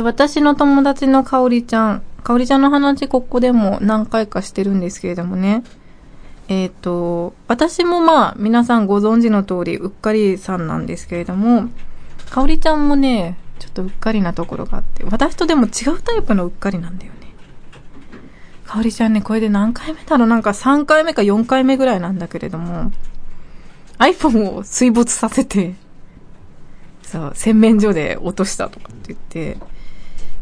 で、私の友達のかおりちゃん、かおりちゃんの話ここでも何回かしてるんですけれどもね。えっ、と、私もまあ、皆さんご存知の通り、うっかりさんなんですけれども、かおりちゃんもね、ちょっとうっかりなところがあって、私とでも違うタイプのうっかりなんだよね。かおりちゃんね、これで何回目だろう？なんか3回目か4回目ぐらいなんだけれども、iPhone を水没させて、そう、洗面所で落としたとかって言って、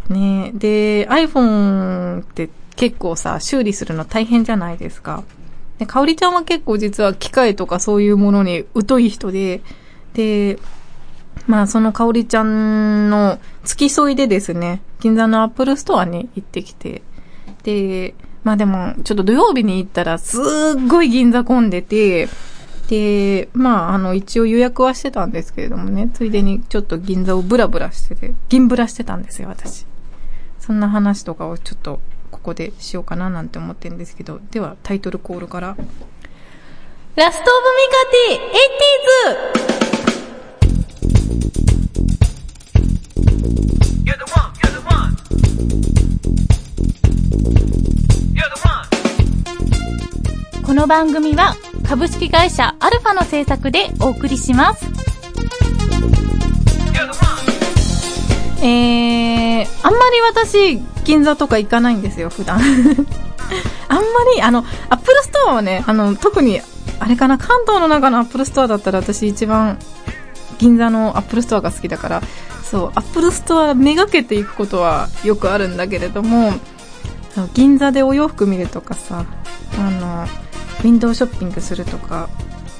ねで、iPhone って結構さ、修理するの大変じゃないですか。で、かおりちゃんは結構実は機械とかそういうものに疎い人で、で、まあそのかおりちゃんの付き添いでですね、銀座のアップルストアに行ってきて、で、まあでも、ちょっと土曜日に行ったらすっごい銀座混んでて、で、まあ、あの、一応予約はしてたんですけれどもね、ついでにちょっと銀座をブラブラしてて、銀ブラしてたんですよ、私。そんな話とかをちょっと、ここでしようかななんて思ってるんですけど、では、タイトルコールから。 Last of ミカティ、 Eightiesこの番組は株式会社アルファの制作でお送りします。えー、あんまり私、銀座とか行かないんですよ、普段。あんまり、あの、アップルストアはね、あの、特に、あれかな、関東の中のアップルストアだったら私一番、銀座のアップルストアが好きだから、そう、アップルストアめがけていくことはよくあるんだけれども、銀座でお洋服見るとかさ、あの、ウィンドウショッピングするとか、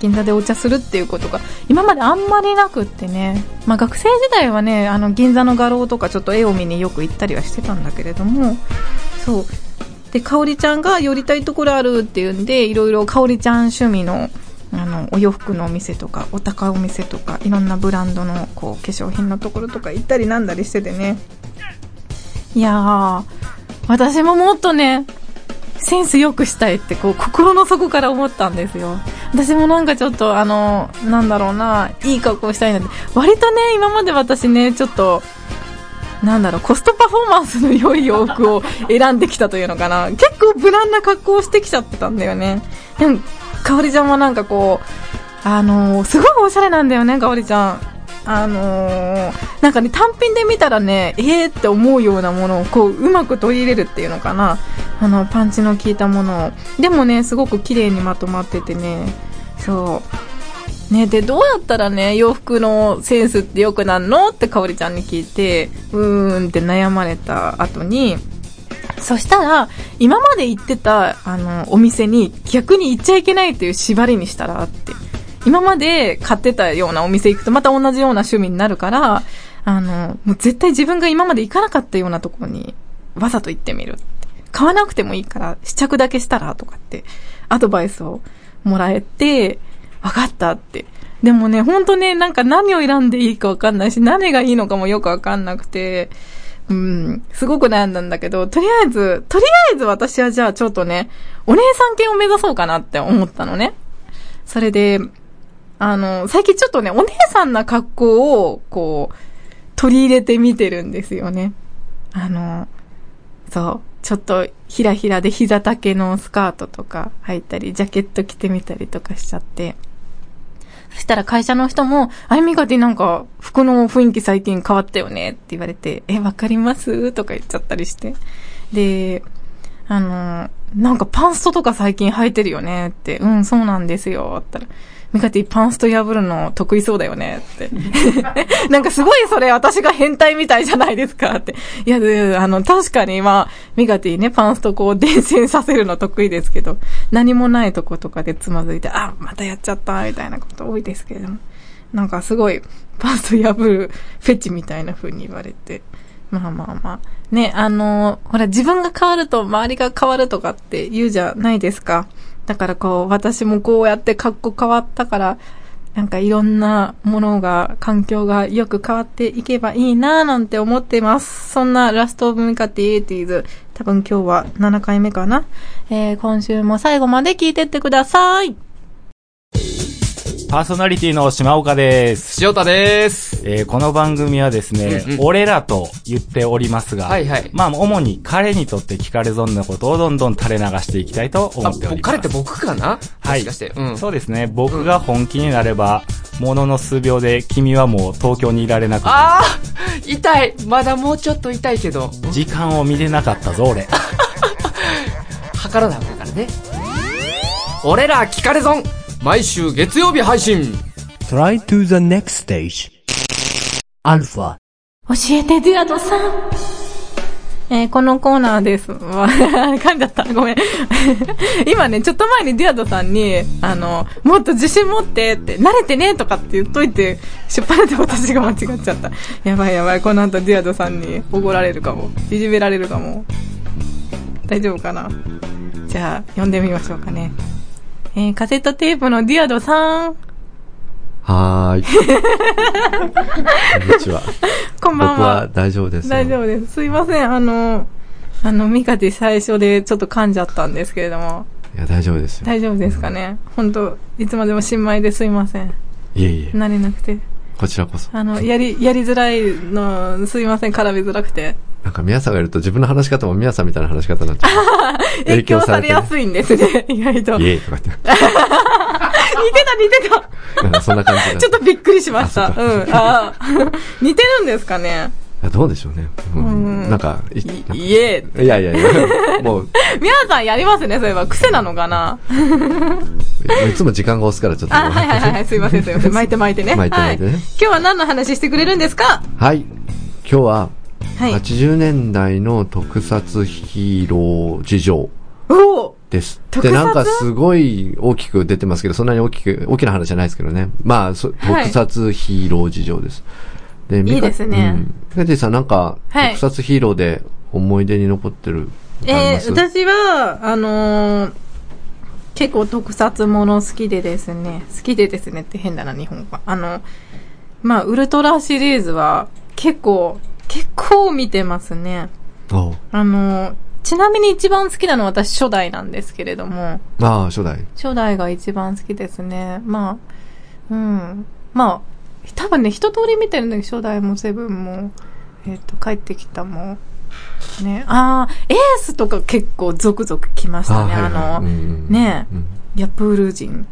銀座でお茶するっていうことが今まであんまりなくってね、まあ、学生時代はねあの銀座の画廊とかちょっと絵を見によく行ったりはしてたんだけれども。そう。でかおりちゃんが寄りたいところあるっていうんでいろいろかおりちゃん趣味のあのお洋服のお店とかお高いお店とかいろんなブランドのこう化粧品のところとか行ったりなんだりしててね。いや私ももっとねセンス良くしたいってこう心の底から思ったんですよ。私もなんかちょっとあの、なんだろうな、いい格好したいなって。割とね、今まで私ね、ちょっと、なんだろう、コストパフォーマンスの良い洋服を 選んできたというのかな。結構無難な格好をしてきちゃってたんだよね。でも、かおりちゃんはなんかこう、あのー、すごいおしゃれなんだよね、かおりちゃん。あのー、なんかね、単品で見たらね、えーって思うようなものをこう、うまく取り入れるっていうのかな。あの、パンチの効いたものを。でもね、すごく綺麗にまとまっててね、そう。ね、で、どうやったらね、洋服のセンスって良くなるの？ってかおりちゃんに聞いて、うーんって悩まれた後に、そしたら、今まで行ってた、あの、お店に逆に行っちゃいけないっていう縛りにしたらって。今まで買ってたようなお店行くとまた同じような趣味になるから、あの、もう絶対自分が今まで行かなかったようなところにわざと行ってみる。買わなくてもいいから試着だけしたらとかってアドバイスをもらえて、わかったって。でもね、ほんとね、なんか何を選んでいいかわかんないし、何がいいのかもよくわかんなくて、うん、すごく悩んだんだけど、とりあえず、とりあえず私はじゃあちょっとね、お姉さん犬を目指そうかなって思ったのね。それで、あの、最近ちょっとね、お姉さんな格好を、こう、取り入れてみてるんですよね。あの、そう、ちょっとひらひらで膝丈のスカートとか履いたり、ジャケット着てみたりとかしちゃって。そしたら会社の人も、あいみがでなんか服の雰囲気最近変わったよねって言われて、え、わかります？とか言っちゃったりして。で、あの、なんかパンストとか最近履いてるよねって、うん、そうなんですよ、ったら。ミカティパンスト破るの得意そうだよねって。なんかすごいそれ私が変態みたいじゃないですかって。いや、あの、確かにまあ、ミカティね、パンストこう伝染させるの得意ですけど、何もないとことかでつまずいて、あ、またやっちゃった、みたいなこと多いですけれども。なんかすごい、パンスト破るフェチみたいな風に言われて。まあまあまあ。ね、あの、ほら自分が変わると周りが変わるとかって言うじゃないですか。だからこう、私もこうやって格好変わったから、なんかいろんなものが、環境がよく変わっていけばいいなぁなんて思っています。そんなラストオブミカティエイティーズ、多分今日は7回目かな。えー、今週も最後まで聞いてってください。パーソナリティの島岡です。塩田です。えーこの番組はですね、うんうん俺らと言っておりますが、はいはいまあ、主に彼にとって聞かれ損なことをどんどん垂れ流していきたいと思あ、っております。彼って僕かな？はいもしかして。うん。そうですね。僕が本気になれば、ものの数秒で君はもう東京にいられなくて、あー痛いまだもうちょっと痛いけど、時間を見れなかったぞ、俺。測らなあかんからね。俺ら聞かれ損毎週月曜日配信 Try to the next stage. Alpha. 教えて、デュアドさん。えーこのコーナーです。わ 噛んじゃった。ごめん。今ね、ちょっと前にデュアドさんに、あの、もっと自信持ってって、慣れてねとかって言っといて、しょっぱなで私が間違っちゃった。やばいやばい、この後デュアドさんに怒られるかも。いじめられるかも。大丈夫かな？じゃあ、読んでみましょうかね。えーカセットテープのデュアドさん。はーい。こんにちは。こんばんは。僕は大丈夫ですよ。大丈夫です。すいません。あの、あの、ミカティ最初でちょっと噛んじゃったんですけれども、いや、大丈夫ですよ。大丈夫ですかね本当いつまでも新米ですいません。いえいえ、慣れなくて。こちらこそ。あの、やり、やりづらいの、すいません。絡みづらくて。なんか、宮さんがいると自分の話し方も宮さんみたいな話し方になっちゃう。影響されやすいんですね。意外と。似てイエーイとか言って。た似てたなんかそんな感じで。ちょっとびっくりしました。うん。あー 似てるんですかねどうでしょうね。うんうんなんか、いい、いえ。いやいやいや、もう、皆さんやりますね、そういえば。癖なのかな いつも時間が押すからちょっと。あ、はいはいはいはい。すいません、すいません。巻いて巻いてね。巻いて巻いてねはい今日は何の話してくれるんですか？はい。今日は、はい。80年代の特撮ヒーロー事情おおです。で、なんかすごい大きく出てますけど、そんなに大きく、大きな話じゃないですけどね。まあ、特撮ヒーロー事情です。で、いいですねうん。メティさんなんか、はい特撮ヒーローで思い出に残ってる。ありえー、私は、あのー結構特撮もの好きでですね、好きでですねって変だな、日本語は。あの、まあ、ウルトラシリーズは結構、結構見てますね。あのーちなみに一番好きなのは私初代なんですけれども、ああ、初代。初代が一番好きですね。まあ、うん。まあ、多分ね、一通り見てるんだけど、初代もセブンも、えっ、と、帰ってきたも、ね、ああ、エースとか結構ゾクゾクきましたね。あ,、はいはい。の、うんうんねうん。ヤプール人。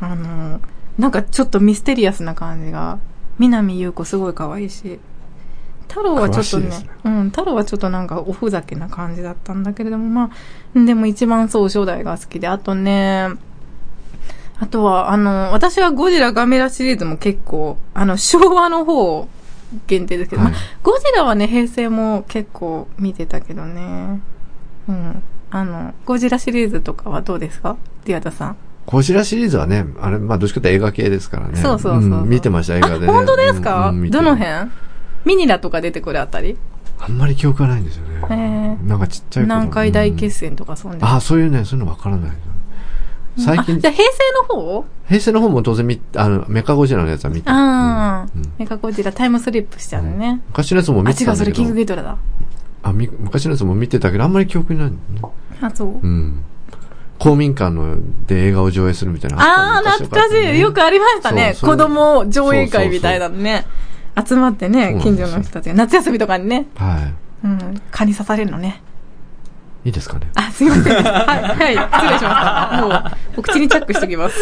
あの、なんかちょっとミステリアスな感じが、南優子すごい可愛いし、太郎はちょっとねね。うん、太郎はちょっとなんかおふざけな感じだったんだけれども、まあ、でも一番そう初代が好きで、あとね、あとは、あの、私はゴジラガメラシリーズも結構、あの、昭和の方限定ですけど、はいまあ、ゴジラはね、平成も結構見てたけどね。うん。あの、ゴジラシリーズとかはどうですか？ディアダさん。ゴジラシリーズはね、あれ、まあ、どっちかというと映画系ですからね。そうそうそうそうん見てました、映画でね。あ、本当ですか、うんどの辺？ミニラとか出てくるあたり？あんまり記憶がないんですよへね。ーなんかちっちゃい頃南海大決戦。戦とかそんで。ああ、そういうね、そういうのわからない。最近あ、じゃあ平成の方？平成の方も当然見、あの、メカゴジラのやつは見た。ああ、うんうんメカゴジラタイムスリップしちゃうのね。昔のやつもあ、見て違う、それキング。ギドラだ。あ、み昔のやつも見てたけど、あんまり記憶にないね。あ、そう？うん。公民館ので映画を上映するみたいなのああ、ったね懐かしい。よくありましたね。子供上映会みたいなのね。集まってね、近所の人たちが。夏休みとかにね。はうん。蚊に刺されるのね。い。いいですかね？あ、すいません。はい、はい、失礼しました。もう、お口にチャックしておきます。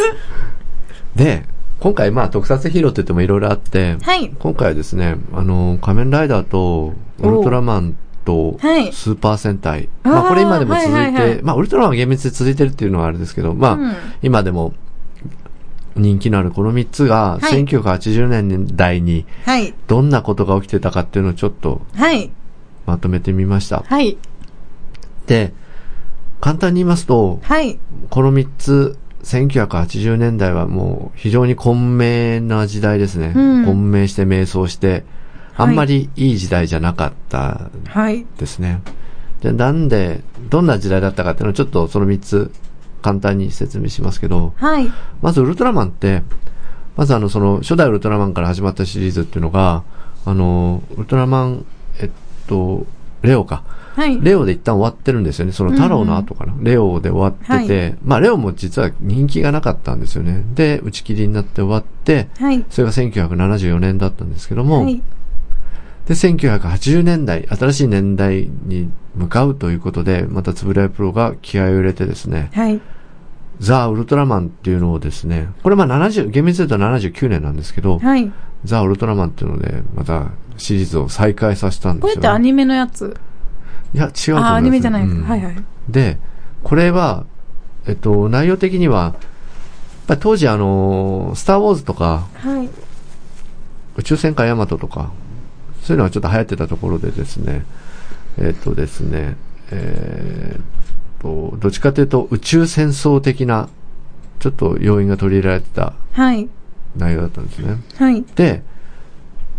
で、今回まあ特撮ヒーローって言ってもいろいろあって、はい。今回はですね、あの、仮面ライダーと、ウルトラマンと、はいスーパー戦隊。あーまあこれ今でも続いて、はいはいはいまあウルトラマンは厳密で続いてるっていうのはあれですけど、まあ、うん今でも人気のあるこの3つが、はい1980年代にはい。どんなことが起きてたかっていうのをちょっとはい。まとめてみました。はい。で、簡単に言いますと、はい。この3つ、1980年代はもう非常に混迷な時代ですね。うん混迷して迷走して、あんまりいい時代じゃなかったはい。ですね。で、なんで、どんな時代だったかっていうのをちょっとその3つ簡単に説明しますけど、はい。まずウルトラマンって、まずあのその初代ウルトラマンから始まったシリーズっていうのが、あの、ウルトラマン、えっと、レオか。はい。レオで一旦終わってるんですよね。その太郎の後かな。レオで終わってて、はまあレオも実は人気がなかったんですよね。で、打ち切りになって終わって、はい。それが1974年だったんですけども、はい。で、1980年代、新しい年代に向かうということで、またつぶらやプロが気合を入れてですね、はい。ザ・ウルトラマンっていうのをですね、これまあ70、厳密に言うと79年なんですけど、はい。ザ・ウルトラマンっていうので、またシリーズを再開させたんですよ、ね。これってアニメのやつ？いや、違うと思います、あ、アニメじゃないですうんか。はいはい。で、これは、えっと、内容的には、当時あの、スター・ウォーズとか、はい。宇宙戦艦ヤマトとか、そういうのがちょっと流行ってたところでですね、えっとですね、えーっと、どっちかというと宇宙戦争的な、ちょっと要因が取り入れられてたはい。内容だったんですね。はい。で、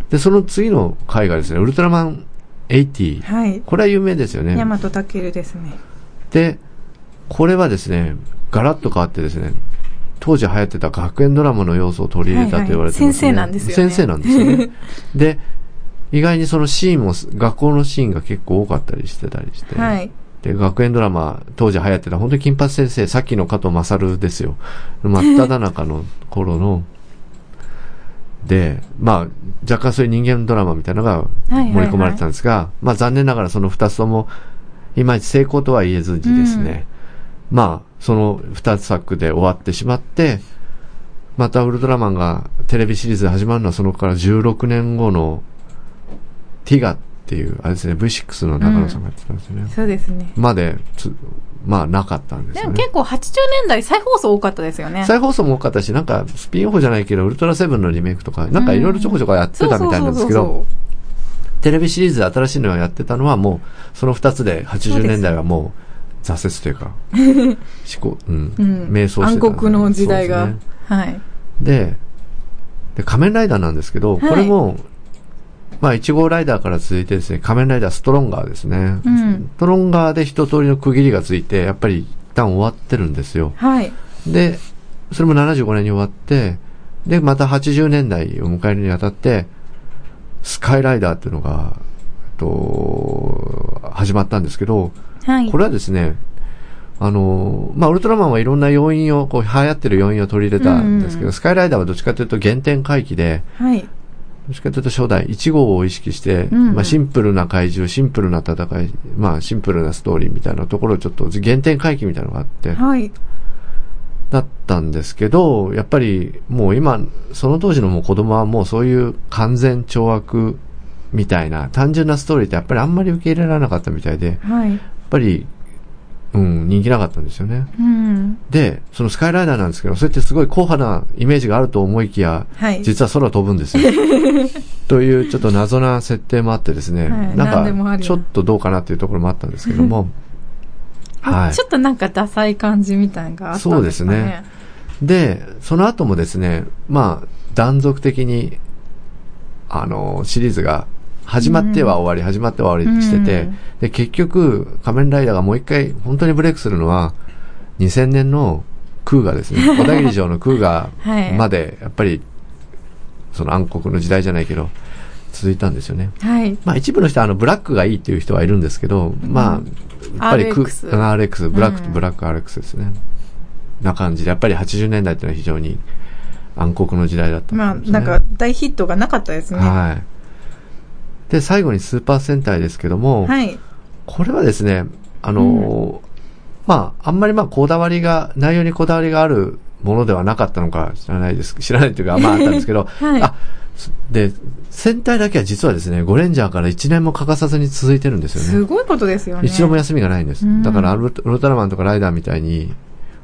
で、その次の回がですね、ウルトラマン80。はい。これは有名ですよね。ヤマトタケルですね。で、これはですね、ガラッと変わってですね、当時流行ってた学園ドラマの要素を取り入れたと言われてます、ねはいはい先生なんですよね先生なんですよね。で、意外にそのシーンも、学校のシーンが結構多かったりしてたりして、はい。で、学園ドラマ、当時流行ってた、本当に金八先生、さっきの加藤勝ですよ。真っ只中の頃の、で、まあ、若干そういう人間ドラマみたいなのがはいはい盛り込まれてたんですが、まあ残念ながらその二つとも、いまいち成功とは言えずにですね、まあ、その二作で終わってしまって、またウルトラマンがテレビシリーズで始まるのはそのから16年後のティガっていう、あれですね、V6 の中野さんがやってたんですよね。そうですね。までつ、まあなかったんですよね。でも結構80年代再放送多かったですよね。再放送も多かったし、なんかスピンオフじゃないけど、ウルトラセブンのリメイクとか、なんかいろいろちょこちょこやってたみたいなんですけど、テレビシリーズで新しいのをやってたのはもう、その二つで80年代はもう挫折というか、思考、うん、うん。迷走してたね、暗黒の時代が。ねはい。で、で、仮面ライダーなんですけど、はいこれも、まあ、1号ライダーから続いてですね、仮面ライダーストロンガーですね。うんストロンガーで一通りの区切りがついて、やっぱり一旦終わってるんですよ。はい。で、それも75年に終わって、で、また80年代を迎えるにあたって、スカイライダーっていうのが、えっと、始まったんですけど、はい。これはですね、あの、まあ、ウルトラマンはいろんな要因を、こう、流行ってる要因を取り入れたんですけど、うんスカイライダーはどっちかというと原点回帰で、はい。どっちかというと初代1号を意識して、うんうんまあ、シンプルな怪獣、シンプルな戦い、まあ、シンプルなストーリーみたいなところをちょっと原点回帰みたいなのがあって、はい。だったんですけど、やっぱりもう今、その当時のもう子供はもうそういう完全懲悪みたいな単純なストーリーってやっぱりあんまり受け入れられなかったみたいで、やっはい。ぱり、うん、人気なかったんですよね。うん。で、そのスカイライダーなんですけど、それってすごい硬派なイメージがあると思いきや、はい。実は空を飛ぶんですよ。というちょっと謎な設定もあってですね、はいなんかちょっとどうかなっていうところもあったんですけども、はいち。ょっとなんかダサい感じみたいなのがあったんですかね。そうですねで、その後もですね、まあ、断続的に、あの、シリーズが始まっては終わり、始まっては終わりしてて、うんで、結局、仮面ライダーがもう一回、本当にブレイクするのは、2000年のクーガですね。小田切城のクーガはいまで、やっぱり、その暗黒の時代じゃないけど、続いたんですよね。はい。まあ一部の人はあのブラックがいいっていう人はいるんですけど、まあ、やっぱりク RX RX、ブラックとうんブラック RX ですね。な感じで、やっぱり80年代っていうのは非常に暗黒の時代だったまあ。なんか大ヒットがなかったですね。ははい。で、最後にスーパー戦隊ですけども、い。これはですね、あのーまあ、あんまりまあ、こだわりが、内容にこだわりがあるものではなかったのか知らないです。知らないというか、まああったんですけど、はいあ、すで、戦隊だけは実はですね、ゴレンジャーから1年も欠かさずに続いてるんですよね。すごいことですよね。一度も休みがないんです。うんだからウルトウルトラマンとかライダーみたいに、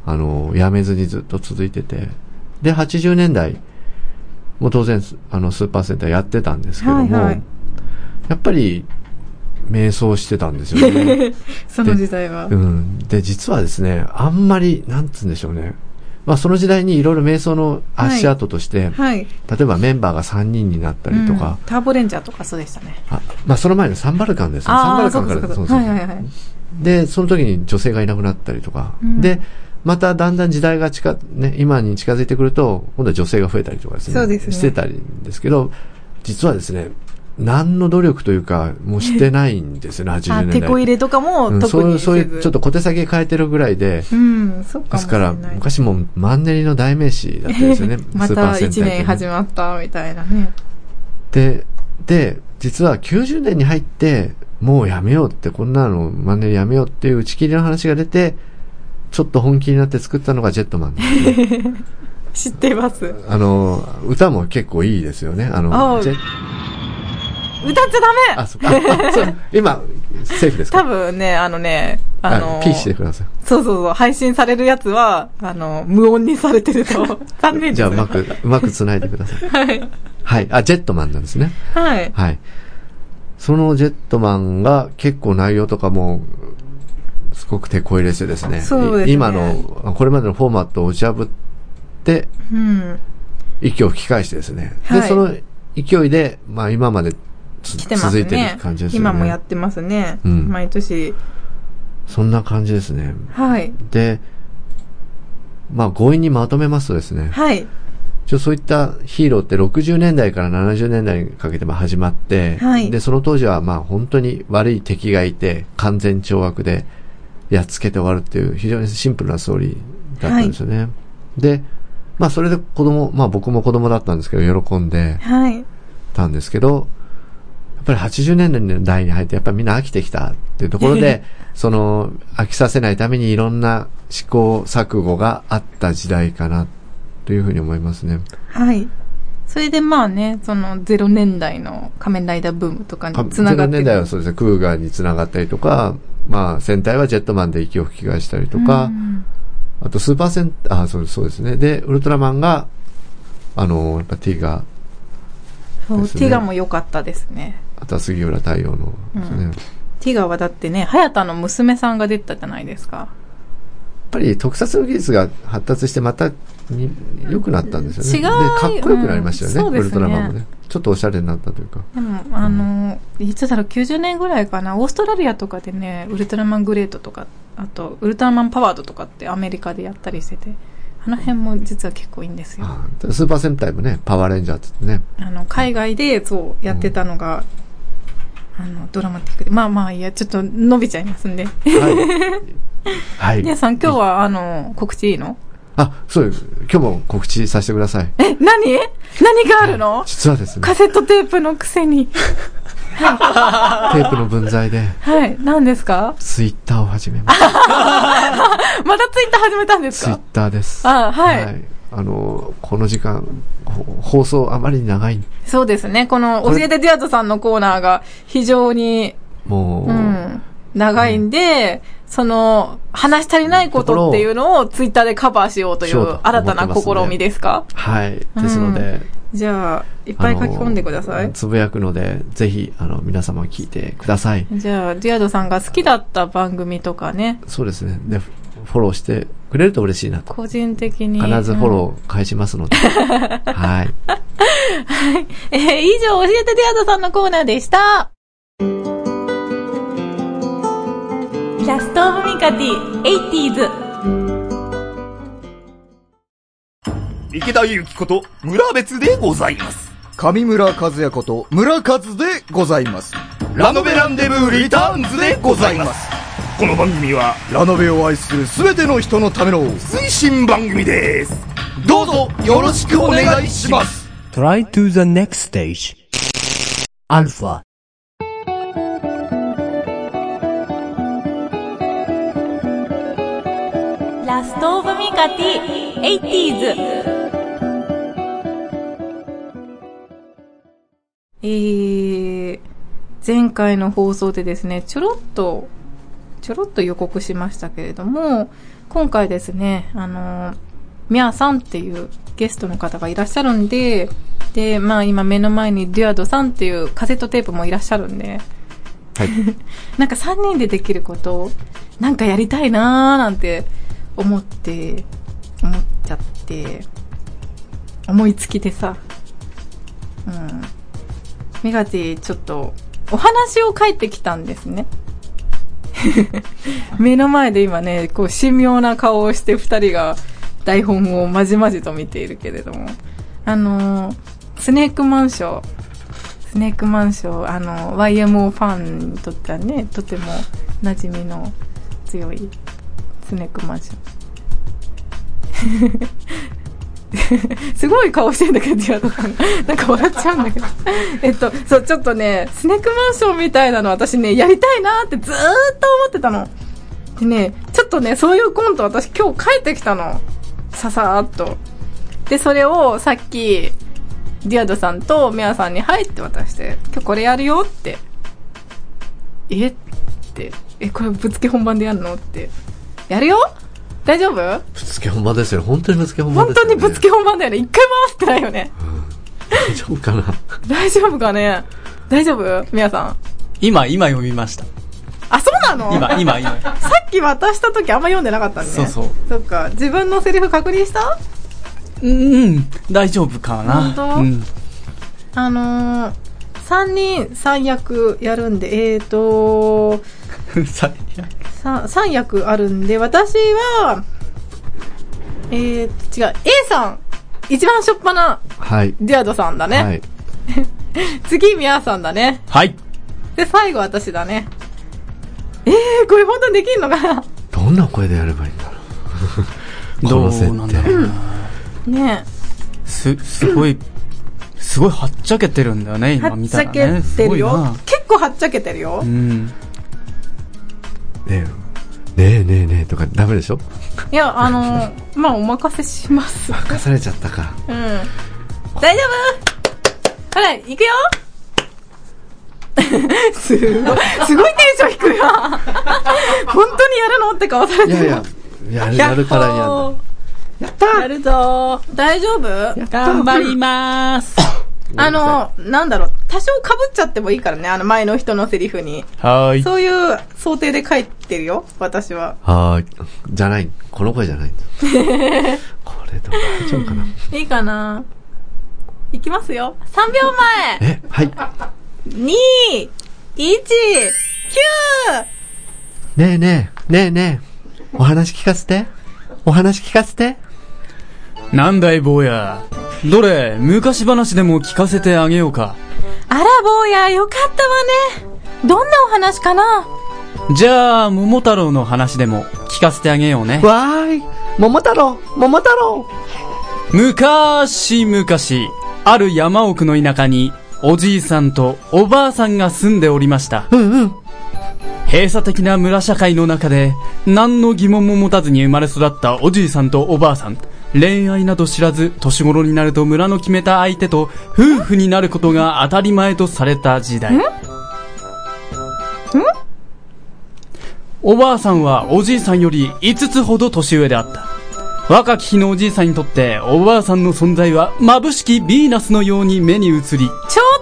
あの、やめずにずっと続いてて。で、80年代も当然、あの、スーパー戦隊やってたんですけども、はいはいやっぱり、迷走してたんですよね。その時代は。うん。で、実はですね、あんまり、なんつうんでしょうね。まあ、その時代にいろいろ瞑想の足跡として、はい。例えばメンバーが3人になったりとか、うんターボレンジャーとかそうでしたね。あまあ、その前のサンバルカンですね。サンバルカンから、そうかそうか。そうはいはいはい。で、その時に女性がいなくなったりとか、うんで、まただんだん時代が近、ね、今に近づいてくると、今度は女性が増えたりとかですね。そうですねしてたりんですけど、実はですね、何の努力というか、もうしてないんですよね、80あ、年代。手こ入れとかもうん特にせず、そういう、そういう、ちょっと小手先変えてるぐらいで、うん、そうかですから。昔もうマンネリの代名詞だったんですよね またスーパー戦隊1年始ままったみたいなね。で、で、実は90年に入って、もうやめようって、こんなのマンネリやめようっていう打ち切りの話が出て、ちょっと本気になって作ったのがジェットマンですね 知ってます。あの、歌も結構いいですよね。ああの、ジェ歌っちゃダメあ、そうああそう今、セーフですか？多分ね、あのね、あのピーしてください。そうそうそう、配信されるやつは、あの、無音にされてると、残念です。じゃあ、うまく、うまく繋いでください。はい。はい。あ、ジェットマンなんですね。はい。はい。そのジェットマンが結構内容とかも、すごく手こ入れしてですね。そうですねい今の、これまでのフォーマットを打ち破って、うん。息を吹き返してですね。はいで、その勢いで、まあ今までつ来てます続いてるね感じですよね。今もやってますね。うん毎年。そんな感じですね。はい。で、まあ強引にまとめますとですね。はい。ちょそういったヒーローって60年代から70年代にかけてまあ始まって、はいで、その当時はまあ本当に悪い敵がいて、完全懲悪でやっつけて終わるっていう非常にシンプルなストーリーだったんですよね。で、まあそれで子供、まあ僕も子供だったんですけど、喜んではい。たんですけど、やっぱり80年代に入ってやっぱりみんな飽きてきたっていうところで、その飽きさせないためにいろんな試行錯誤があった時代かなというふうに思いますね。はい。それでまあね、その0年代の仮面ライダーブームとかにつながって0年代はそうですね、クーガーにつながったりとか、まあ戦隊はジェットマンで息を吹き返したりとか、うんあとスーパー戦、あ、そうそうですね。で、ウルトラマンが、あの、やっぱティガそう、ティガも良かったですね。ー、あとは杉浦太陽の。うんやっティガはだってね、早田の娘さんが出てたじゃないですか。ぱり特撮の技術が発達してまたに良くなったんですよね。違うで、かっこよくなりましたよね、うんねウルトラマンもね。ちょっとおしゃれになったというか。でも、あの、いつだろう、90年ぐらいかな、オーストラリアとかでね、ウルトラマングレートとか、あと、ウルトラマンパワードとかってアメリカでやったりしてて、あの辺も実は結構いいんですよ。あスーパー戦隊もね、パワーレンジャーって言ってね。あの、海外で、そう、やってたのが、あの、ドラマティックで、まあまあいいや、ちょっと伸びちゃいますんで。はい。はい。皆さん、今日は、あの、告知いいの？あ、そうです。今日も告知させてください。え、何？何があるの？実はですね、カセットテープのくせに。テープの分際で、はい、何ですか？ツイッターを始めました。またツイッター始めたんですツイッかターです。あはいあの、この時間、ほ放送あまりに長い。そうですね。この、教えてディアートさんのコーナーが非常に、もう、うん、長いんで、その、話し足りないことっていうのをツイッターでカバーしようという新たな試みですか？はい。ですので、じゃあ、いっぱい書き込んでください。つぶやくので、ぜひ、あの、皆様聞いてください。じゃあ、ディアドさんが好きだった番組とかね、そうですね。で、フフォローしてくれると嬉しいなと。個人的に。必ずフォー。ロー返しますので。はい。えー以上、教えてディアドさんのコーナーでした。 Last of ミカティ、80s。池田祐希こと村別でございます。上村和也こと村和でございます。ラノベランデブーリターンズでございます。この番組はラノベを愛するすべての人のための推進番組です。どうぞよろしくお願いします。Try to the next stage. Alpha. ラストオブミカティ、80s。えー、前回の放送でですね、ちょろっと、ちょろっと予告しましたけれども、今回ですね、あの、ミャーさんっていうゲストの方がいらっしゃるんで、で、まあ今目の前にデュアドさんっていうカセットテープもいらっしゃるんで、はい。なんか3人でできることを、なんかやりたいなーなんて思って、思っちゃって、思いつきでさ、うん。ミガティ、ちょっと、お話を書いてきたんですね。目の前で今ね、こう、神妙な顔をして二人が台本をまじまじと見ているけれども。あのースネークマンション、スネークマンション、あの、YMO ファンにとってはね、とても馴染みの強いスネークマンション。すごい顔してんだけど、ディアドさん。なんか笑っちゃうんだけど。えっと、そう、ちょっとね、スネークマンションみたいなの私ね、やりたいなってずーっと思ってたの。でね、ちょっとね、そういうコント私今日帰ってきたの。ささーっと。で、それをさっき、ディアドさんとメアさんに入って渡して、今日これやるよって。えって。え、これぶつけ本番でやるのって。やるよ大丈夫？ぶつけ本番ですよ。本当にぶつけ本番本ですよ、ね。当にぶつけ本番だよね。一回も合わせてないよね。大丈夫かな？大丈夫かね？大丈夫？メアさん。今、今読みました。あ、そうなの？今、今、今。さっき渡した時あんま読んでなかったんね。そうそう。そっか。自分のセリフ確認した？うん、うん、大丈夫かな？本当？うん。あのー、3人三役やるんで、えーと最 さ三役あるんで、私は、えーと、違う、A さん、一番しょっぱな、はい。ディアドさんだね。はい。次、ミヤさんだね。はい。で、最後私だね。えー、これ本当にできんのかな？どんな声でやればいいんだろう。こどうの設定。なんだろうな。ねす、すごい、すごいはっちゃけてるんだよね、え。今はっ見たらね。ちゃけてるよ。結構はっちゃけてるよう。ん。ねえ、ねえねえねえとかダメでしょ？いや、あのー、まあ、お任せします。任されちゃったか。うん。大丈夫？ほら、行くよ すごい、すごいテンション低いわ。本当にやるのって顔されてる。いやいや、やる、やるからにやる。やったやるぞ大丈夫？頑張りまーす。あの、なんだろう、多少被っちゃってもいいからね、あの前の人のセリフに。はーい。そういう想定で書いてるよ、私は。はーい。じゃない。この声じゃないんだ。これでも大丈夫かないいかないきますよ。3秒え、はい。前 !2、1、9! ねえねえ、ねえねえ。お話聞かせて。お話聞かせて。なんだい、坊や。どれ、昔話でも聞かせてあげようか。あら、坊や、よかったわね。どんなお話かな？じゃあ、桃太郎の話でも聞かせてあげようね。わーい。桃太郎、桃太郎。むかーしむかし、ある山奥の田舎に、おじいさんとおばあさんが住んでおりました。うんうん。閉鎖的な村社会の中で、何の疑問も持たずに生まれ育ったおじいさんとおばあさん。恋愛など知らず、年頃になると村の決めた相手と夫婦になることが当たり前とされた時代。おばあさんはおじいさんより5つほど年上であった。若き日のおじいさんにとって、おばあさんの存在は眩しきヴィーナスのように目に映り、ちょっと待った桃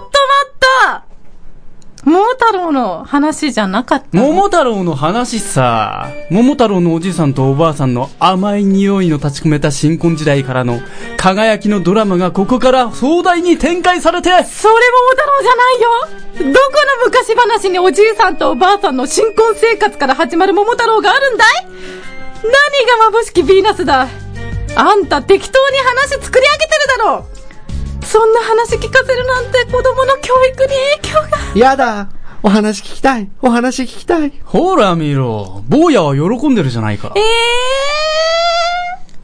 太郎の話じゃなかったの？桃太郎の話さ。桃太郎のおじいさんとおばあさんの甘い匂いの立ち込めた新婚時代からの輝きのドラマがここから壮大に展開されて、それ桃太郎じゃないよどこの昔話におじいさんとおばあさんの新婚生活から始まる桃太郎があるんだい？何が眩しきヴィーナスだ？あんた適当に話作り上げてるだろそんな話聞かせるなんて子供の教育に影響が。やだ。お話聞きたい。お話聞きたい。ほら見ろ。坊やは喜んでるじゃないかえ。えー、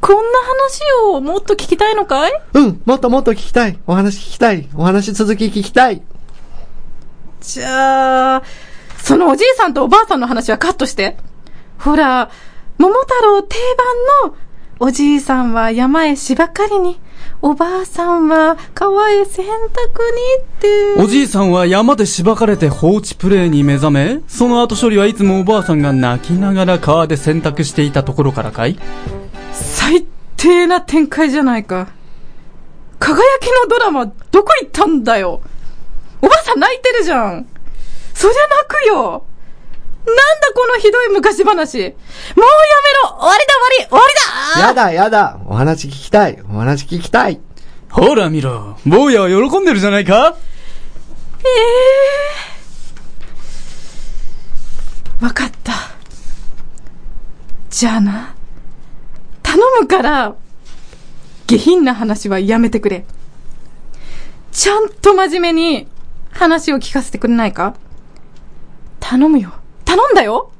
こんな話をもっと聞きたいのかい？うん、もっともっと聞きたい。お話聞きたい。お話続き聞きたい。じゃあ、そのおじいさんとおばあさんの話はカットして。ほら、桃太郎定番の、おじいさんは山へ芝刈りに、おばあさんは川へ洗濯にって。おじいさんは山でしばかれて放置プレイに目覚め、その後処理はいつもおばあさんが泣きながら川で洗濯していたところからかい？最低な展開じゃないか。輝きのドラマ、どこ行ったんだよ。おばあさん泣いてるじゃん。そりゃ泣くよ。なんだこのひどい昔話。もうやめろ終わりだ終わり終わりだやだやだ。お話聞きたい。お話聞きたい。ほら見ろ。坊やは喜んでるじゃないかええわかった。じゃあな。頼むから、下品な話はやめてくれ。ちゃんと真面目に話を聞かせてくれないか？頼むよ。頼んだよ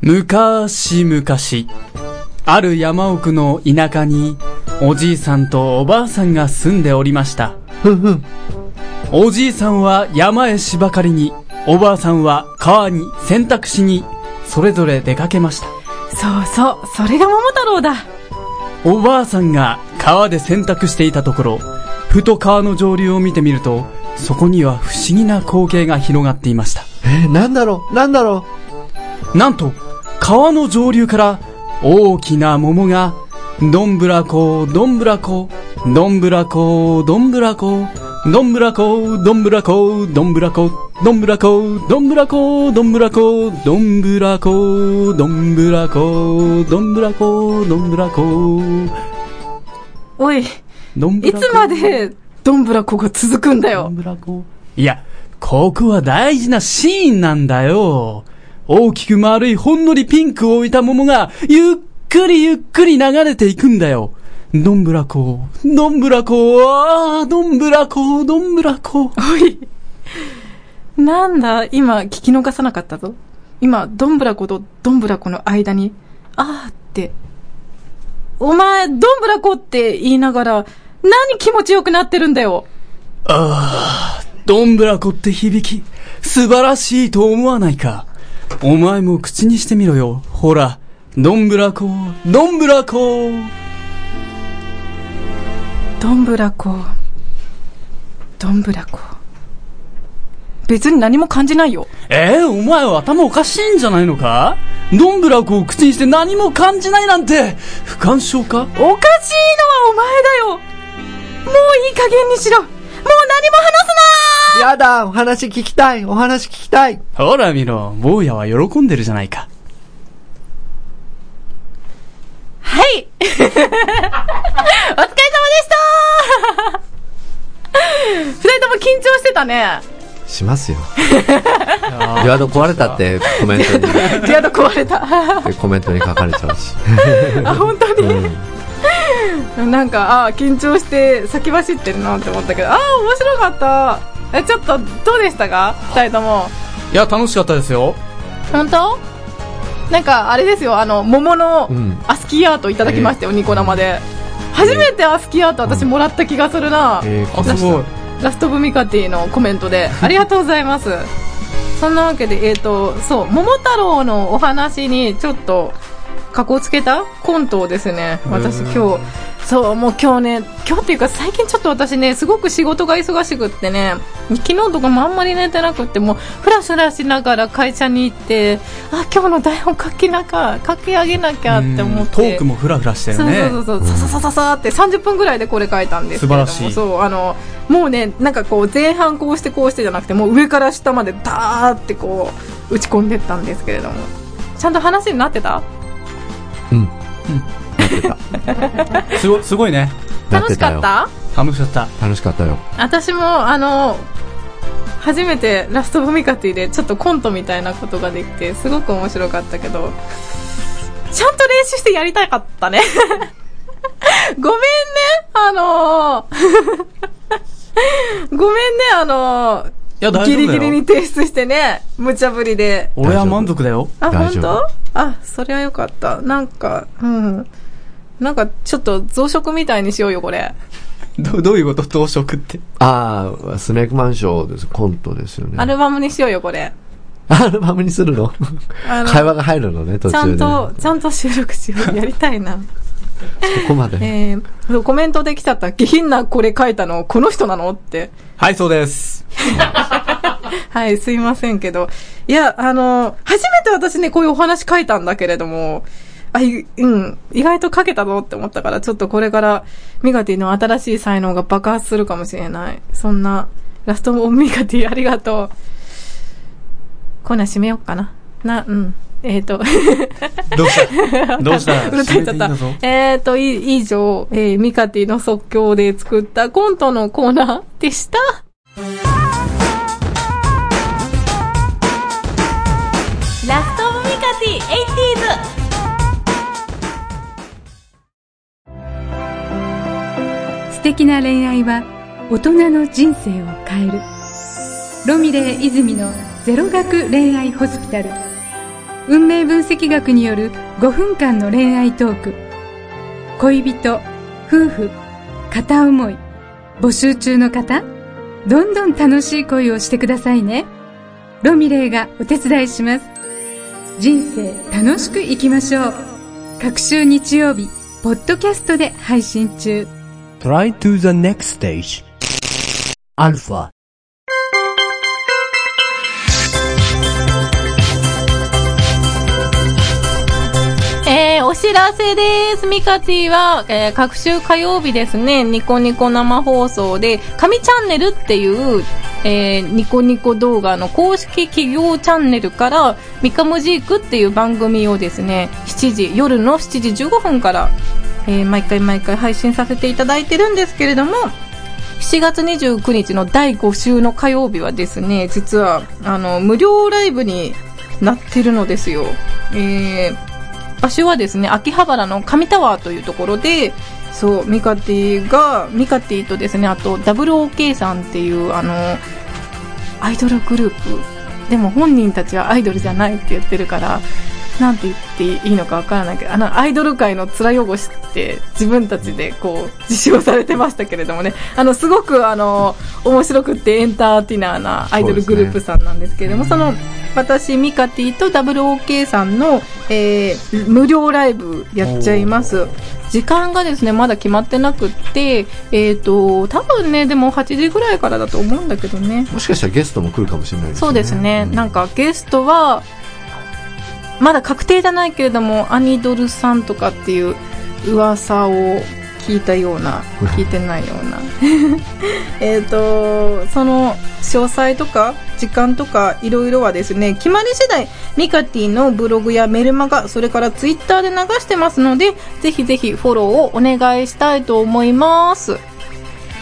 昔々、ある山奥の田舎に、おじいさんとおばあさんが住んでおりました。おじいさんは山へ芝刈りに、おばあさんは川に洗濯しに、それぞれ出かけました。そうそう、それが桃太郎だ。おばあさんが川で洗濯していたところ、ふと川の上流を見てみると、そこには不思議な光景が広がっていました。えー、なんだろうなんだろなんと、川の上流から大きな桃が、どんぶらこ、どんぶらこ、どんぶらこ、どんぶらこ、どんぶらこ、どんぶらこ、どんぶらこ、どんぶらこ、どんぶらこ、どんぶらこ、どんぶらこ、どんぶらこ、どんぶらこ、どんぶらこ、おい、どんぶらこ。いつまで、どんぶらこが続くんだよ。いや、ここは大事なシーンなんだよ。大きく丸いほんのりピンクを置いた桃が、ゆっくりゆっくり流れていくんだよ。どんぶらこ、どんぶらこ、ああ、どんぶらこ、どんぶらこ。おい。なんだ、今聞き逃さなかったぞ。今、どんぶらことどんぶらこの間に、あーって。お前、どんぶらこって言いながら、何気持ちよくなってるんだよ。ああ、どんぶらこって響き、素晴らしいと思わないか。お前も口にしてみろよ。ほら、どんぶらこ、どんぶらこ。どんぶらこ。どんぶらこ。別に何も感じないよ。えー、お前は頭おかしいんじゃないのか？どんぶらこを口にして何も感じないなんて、不干渉か？おかしいのはお前だよもういい加減にしろもう何も話すな やだお話聞きたいお話聞きたいほら見ろ、坊やは喜んでるじゃないか。はい お疲れ様でした 二人とも緊張してたね。しますよ。デュアド壊れたってコメントに、ディアド壊れた。でコメントに書かれちゃうし。あ、本当に、なんか、あ緊張して先走ってるなって思ったけど、あ面白かった。え、ちょっと、どうでしたか？二人とも。いや、楽しかったですよ。本当？なんか、あれですよ、あの、桃のうんアスキーアートいただきましたよ、ニコ生で。初めてアスキーアート私もらった気がするな。えー、あ、すごい。ラストブミカティのコメントで。ありがとうございます。そんなわけで、えっ、と、そう、桃太郎のお話にちょっと、かこつけた？コントをですね、私今日、そう、もう今日ね、今日っていうか最近ちょっと私ね、すごく仕事が忙しくってね、昨日とかもあんまり寝てなくって、もう、ふらふらしながら会社に行って、あ、今日の台本書きなか、書き上げなきゃって思って。トークもフラフラしてるそうね。そうそうそう、さささささって30分ぐらいでこれ書いたんですけれども素晴らしい。そうあのもうねなんかこう前半こうしてこうしてじゃなくてもう上から下までダーってこう打ち込んでったんですけれども。ちゃんと話になってた？うん。なってた。すご、すごいね。楽しかった？楽しかった。楽しかったよ。私もあの初めてラストブミカティでちょっとコントみたいなことができてすごく面白かったけどちゃんと練習してやりたかったね ごめんねあの ごめんねあのいや、大丈夫だよ。ギリギリに提出してね無茶ぶりで俺は満足だよ。あ大丈夫本当あそれはよかったなんかうんなんかちょっと増殖みたいにしようよこれ ど、どういうこと？増殖って？ああ、スネークマンショーです。コントですよね。アルバムにしようよこれ アルバムにするの？会話が入るのね、途ちゃ。んと、ちゃんと収録しよう。やりたいな。そこまで。えーコメントできちゃった。下品なこれ書いたの、この人なの？って。はい、そうです。はい、すいませんけど。いや、あの、初めて私ね、こういうお話書いたんだけれども、あ、いうん、意外と書けたぞって思ったから、ちょっとこれから、ミガティの新しい才能が爆発するかもしれない。そんな、ラストオンミガティありがとう。コーナー閉めようかな。な、うん。えっ、ー、と、どうした？どうした？うるさいちゃった。えーと、い以上、えー、ミカティの即興で作ったコントのコーナーでした。素敵な恋愛は大人の人生を変える。ロミレー泉のゼロ学恋愛ホスピタル。運命分析学による5分間の恋愛トーク。恋人夫婦片思い。募集中の方どんどん楽しい恋をしてくださいね。ロミレーがお手伝いします。人生楽しく生きましょう。各週日曜日ポッドキャストで配信中。Try to the next stage. Alpha. えー、お知らせです。ミカティは、えー、各週火曜日ですね、ニコニコ生放送で、神チャンネルっていう、えー、ニコニコ動画の公式企業チャンネルから、ミカムジークっていう番組をですね、7時、夜の7時15分から、えー、毎回毎回配信させていただいてるんですけれども、7月29日の第5週の火曜日はですね、実は、あの、無料ライブになってるのですよ。えー、場所はですね、秋葉原の上タワーというところで、そう、ミカティが、ミカティとですね、あと、WOK さんっていう、あの、アイドルグループ。でも本人たちはアイドルじゃないって言ってるから、なんて言っていいのかわからないけど、あの、アイドル界の面汚しって自分たちでこう、自称されてましたけれどもね、あの、すごくあの、面白くってエンターテイナーなアイドルグループさんなんですけれども、そ,、の、私、ミカティと WOK さんの、えー、無料ライブやっちゃいます。時間がですね、まだ決まってなくって、えっ、と、多分ね、でも8時ぐらいからだと思うんだけどね。もしかしたらゲストも来るかもしれないですね。そうですね。なんかゲストは、まだ確定じゃないけれども、アニドルさんとかっていう噂を聞いたような、聞いてないような。えっと、その詳細とか時間とかいろいろはですね、決まり次第、ミカティのブログやメルマガ、それからツイッターで流してますので、ぜひぜひフォローをお願いしたいと思います。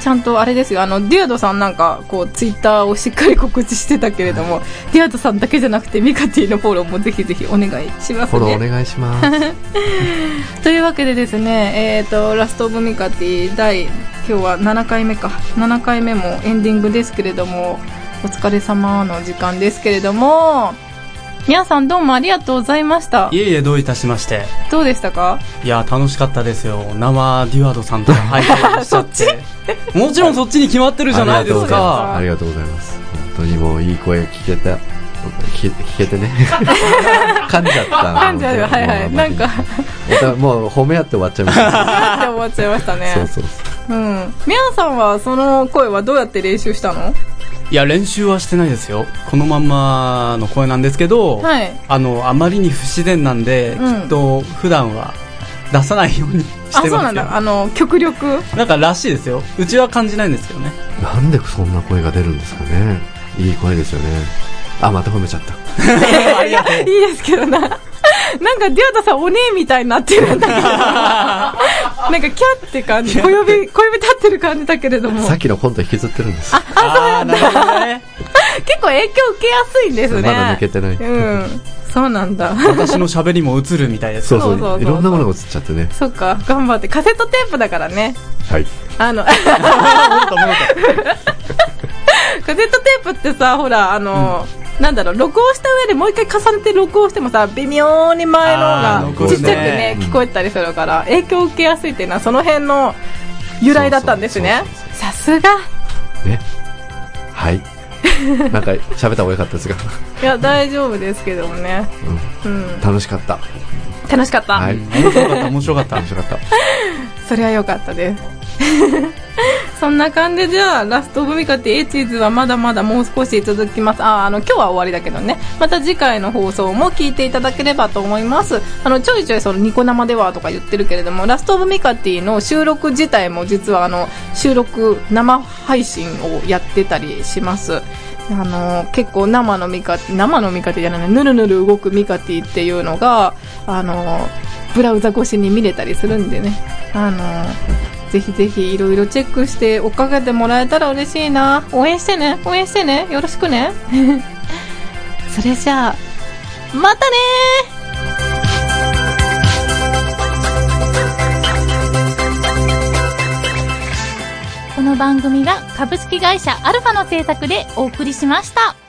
ちゃんとあれですよ、あの、デュアドさんなんか、こう、ツイッターをしっかり告知してたけれども、デュアドさんだけじゃなくて、ミカティのフォローもぜひぜひお願いしますね。フォローお願いします。というわけでですね、えっ、と、ラストオブミカティ第、今日は7回目か。7回目もエンディングですけれども、お疲れ様の時間ですけれども、皆さんどうもありがとうございました。いえいえ、どういたしまして。どうでしたか？いや、楽しかったですよ。生デュアドさんとか入ってらっしゃって。もちろんそっちに決まってるじゃないですか。ありがとうございます。本当にもういい声聞けた。聞け聞けてね。噛んじゃった。噛んじゃうよ、はいはい。なんか、もう褒め合って終わっちゃいました。って終わっちゃいましたね。そうそうそう。うん。みやさんはその声はどうやって練習したの？いや、練習はしてないですよ。このまんまの声なんですけど、はい。あの、あまりに不自然なんで、うんきっと普段は出さないようにしてますあ、よ。そうなんだ。あの、極力？なんからしいですよ。うちは感じないんですけどね。なんでそんな声が出るんですかね。いい声ですよね。あ、また褒めちゃった。いや、いいですけどな。なんか、デュアタさん、お姉みたいになってるんだけど。なんか、キャって感じ。小指、小指立ってる感じだけれども。さっきのコント引きずってるんです。あ、そうなんだ。結構影響受けやすいんですね。まだ抜けてない。うん。そうなんだ。私の喋りも映るみたいです。そうそう。いろんなものが映っちゃってね。そっか、頑張って。カセットテープだからね。はい。あの、カセットテープってさ、ほら、あの、なんだろう、録音した上でもう一回重ねて録音してもさ、微妙に前のがちっちゃくね、聞こえたりするから、影響を受けやすいっていうのはその辺の由来だったんですね。さすが。ね。はい。なんか喋った方がよかったですが。いや、大丈夫ですけどもね。うん。楽しかった。楽しかった。はい。面白かった、面白かった。面白かった。それは良かったです。そんな感じで、じゃあ、ラストオブミカティエチーズはまだまだもう少し続きます。あ、あの、今日は終わりだけどね。また次回の放送も聞いていただければと思います。あの、ちょいちょいそのニコ生ではとか言ってるけれども、ラストオブミカティの収録自体も実はあの、収録、生配信をやってたりします。あの結構生のミカティ、生のミカティじゃない、ぬるぬる動くミカティっていうのが、あのブラウザ越しに見れたりするんでね、あのぜひぜひいろいろチェックして追っかけてもらえたら嬉しいな。応援してね、応援してね、よろしくね。それじゃあ、またねこの番組は株式会社アルファの制作でお送りしました。